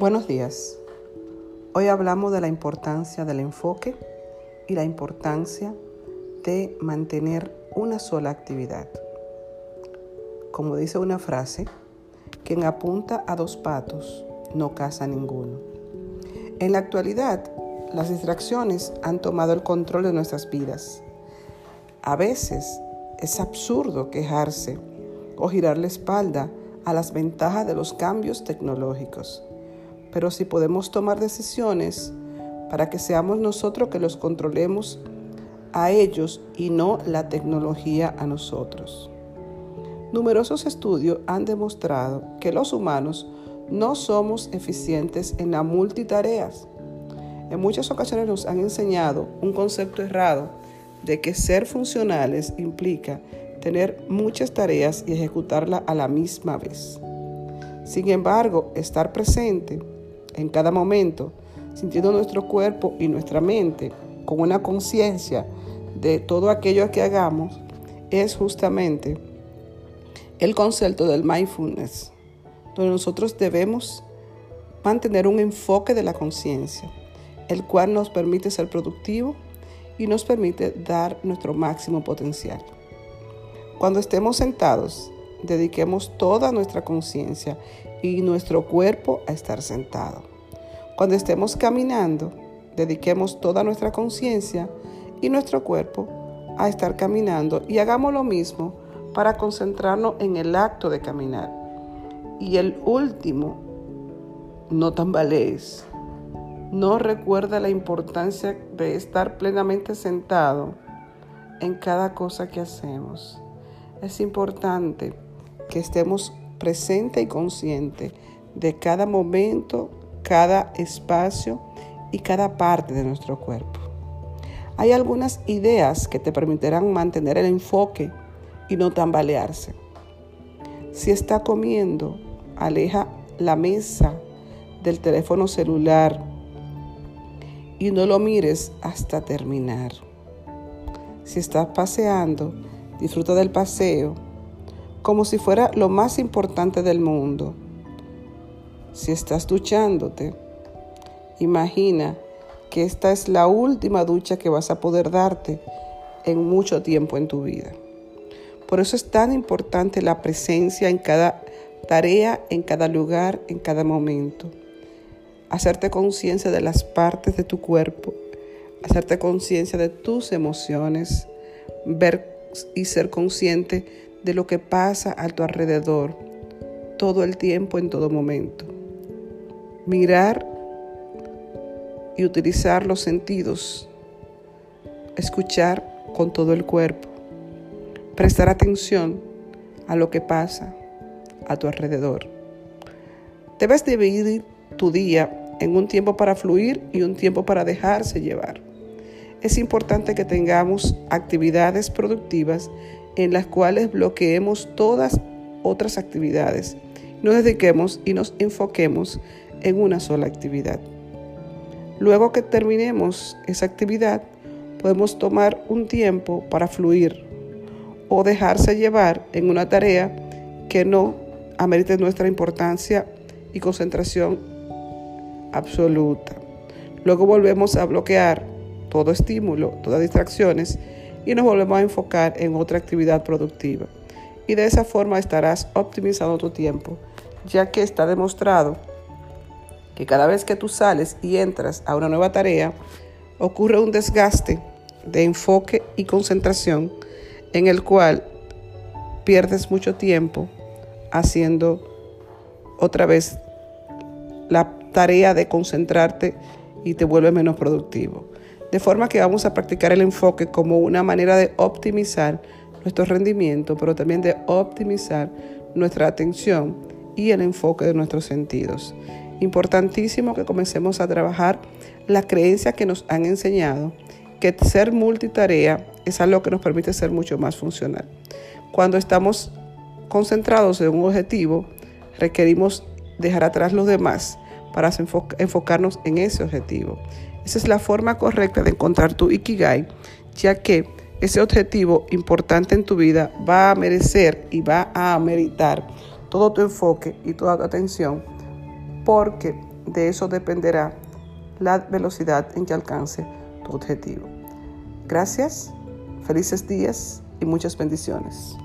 Buenos días. Hoy hablamos de la importancia del enfoque y la importancia de mantener una sola actividad. Como dice una frase, quien apunta a dos patos no caza ninguno. En la actualidad, las distracciones han tomado el control de nuestras vidas. A veces es absurdo quejarse o girar la espalda a las ventajas de los cambios tecnológicos pero si podemos tomar decisiones para que seamos nosotros que los controlemos a ellos y no la tecnología a nosotros. Numerosos estudios han demostrado que los humanos no somos eficientes en las multitareas. En muchas ocasiones nos han enseñado un concepto errado de que ser funcionales implica tener muchas tareas y ejecutarlas a la misma vez. Sin embargo, estar presente en cada momento, sintiendo nuestro cuerpo y nuestra mente con una conciencia de todo aquello que hagamos, es justamente el concepto del mindfulness, donde nosotros debemos mantener un enfoque de la conciencia, el cual nos permite ser productivo y nos permite dar nuestro máximo potencial. Cuando estemos sentados, dediquemos toda nuestra conciencia y nuestro cuerpo a estar sentado. Cuando estemos caminando, dediquemos toda nuestra conciencia y nuestro cuerpo a estar caminando y hagamos lo mismo para concentrarnos en el acto de caminar. Y el último, no tambalees. No recuerda la importancia de estar plenamente sentado en cada cosa que hacemos. Es importante que estemos presente y consciente de cada momento, cada espacio y cada parte de nuestro cuerpo. Hay algunas ideas que te permitirán mantener el enfoque y no tambalearse. Si está comiendo, aleja la mesa del teléfono celular y no lo mires hasta terminar. Si estás paseando, disfruta del paseo como si fuera lo más importante del mundo. Si estás duchándote, imagina que esta es la última ducha que vas a poder darte en mucho tiempo en tu vida. Por eso es tan importante la presencia en cada tarea, en cada lugar, en cada momento. Hacerte conciencia de las partes de tu cuerpo, hacerte conciencia de tus emociones, ver y ser consciente de lo que pasa a tu alrededor todo el tiempo, en todo momento. Mirar y utilizar los sentidos. Escuchar con todo el cuerpo. Prestar atención a lo que pasa a tu alrededor. Debes dividir tu día en un tiempo para fluir y un tiempo para dejarse llevar. Es importante que tengamos actividades productivas en las cuales bloqueemos todas otras actividades, nos dediquemos y nos enfoquemos en una sola actividad. Luego que terminemos esa actividad, podemos tomar un tiempo para fluir o dejarse llevar en una tarea que no amerite nuestra importancia y concentración absoluta. Luego volvemos a bloquear todo estímulo, todas distracciones y nos volvemos a enfocar en otra actividad productiva. Y de esa forma estarás optimizando tu tiempo, ya que está demostrado que cada vez que tú sales y entras a una nueva tarea, ocurre un desgaste de enfoque y concentración en el cual pierdes mucho tiempo haciendo otra vez la tarea de concentrarte y te vuelve menos productivo. De forma que vamos a practicar el enfoque como una manera de optimizar nuestro rendimiento, pero también de optimizar nuestra atención y el enfoque de nuestros sentidos. Importantísimo que comencemos a trabajar las creencias que nos han enseñado que ser multitarea es algo que nos permite ser mucho más funcional. Cuando estamos concentrados en un objetivo, requerimos dejar atrás los demás para enfocarnos en ese objetivo. Esa es la forma correcta de encontrar tu Ikigai, ya que ese objetivo importante en tu vida va a merecer y va a meritar todo tu enfoque y toda tu atención, porque de eso dependerá la velocidad en que alcance tu objetivo. Gracias, felices días y muchas bendiciones.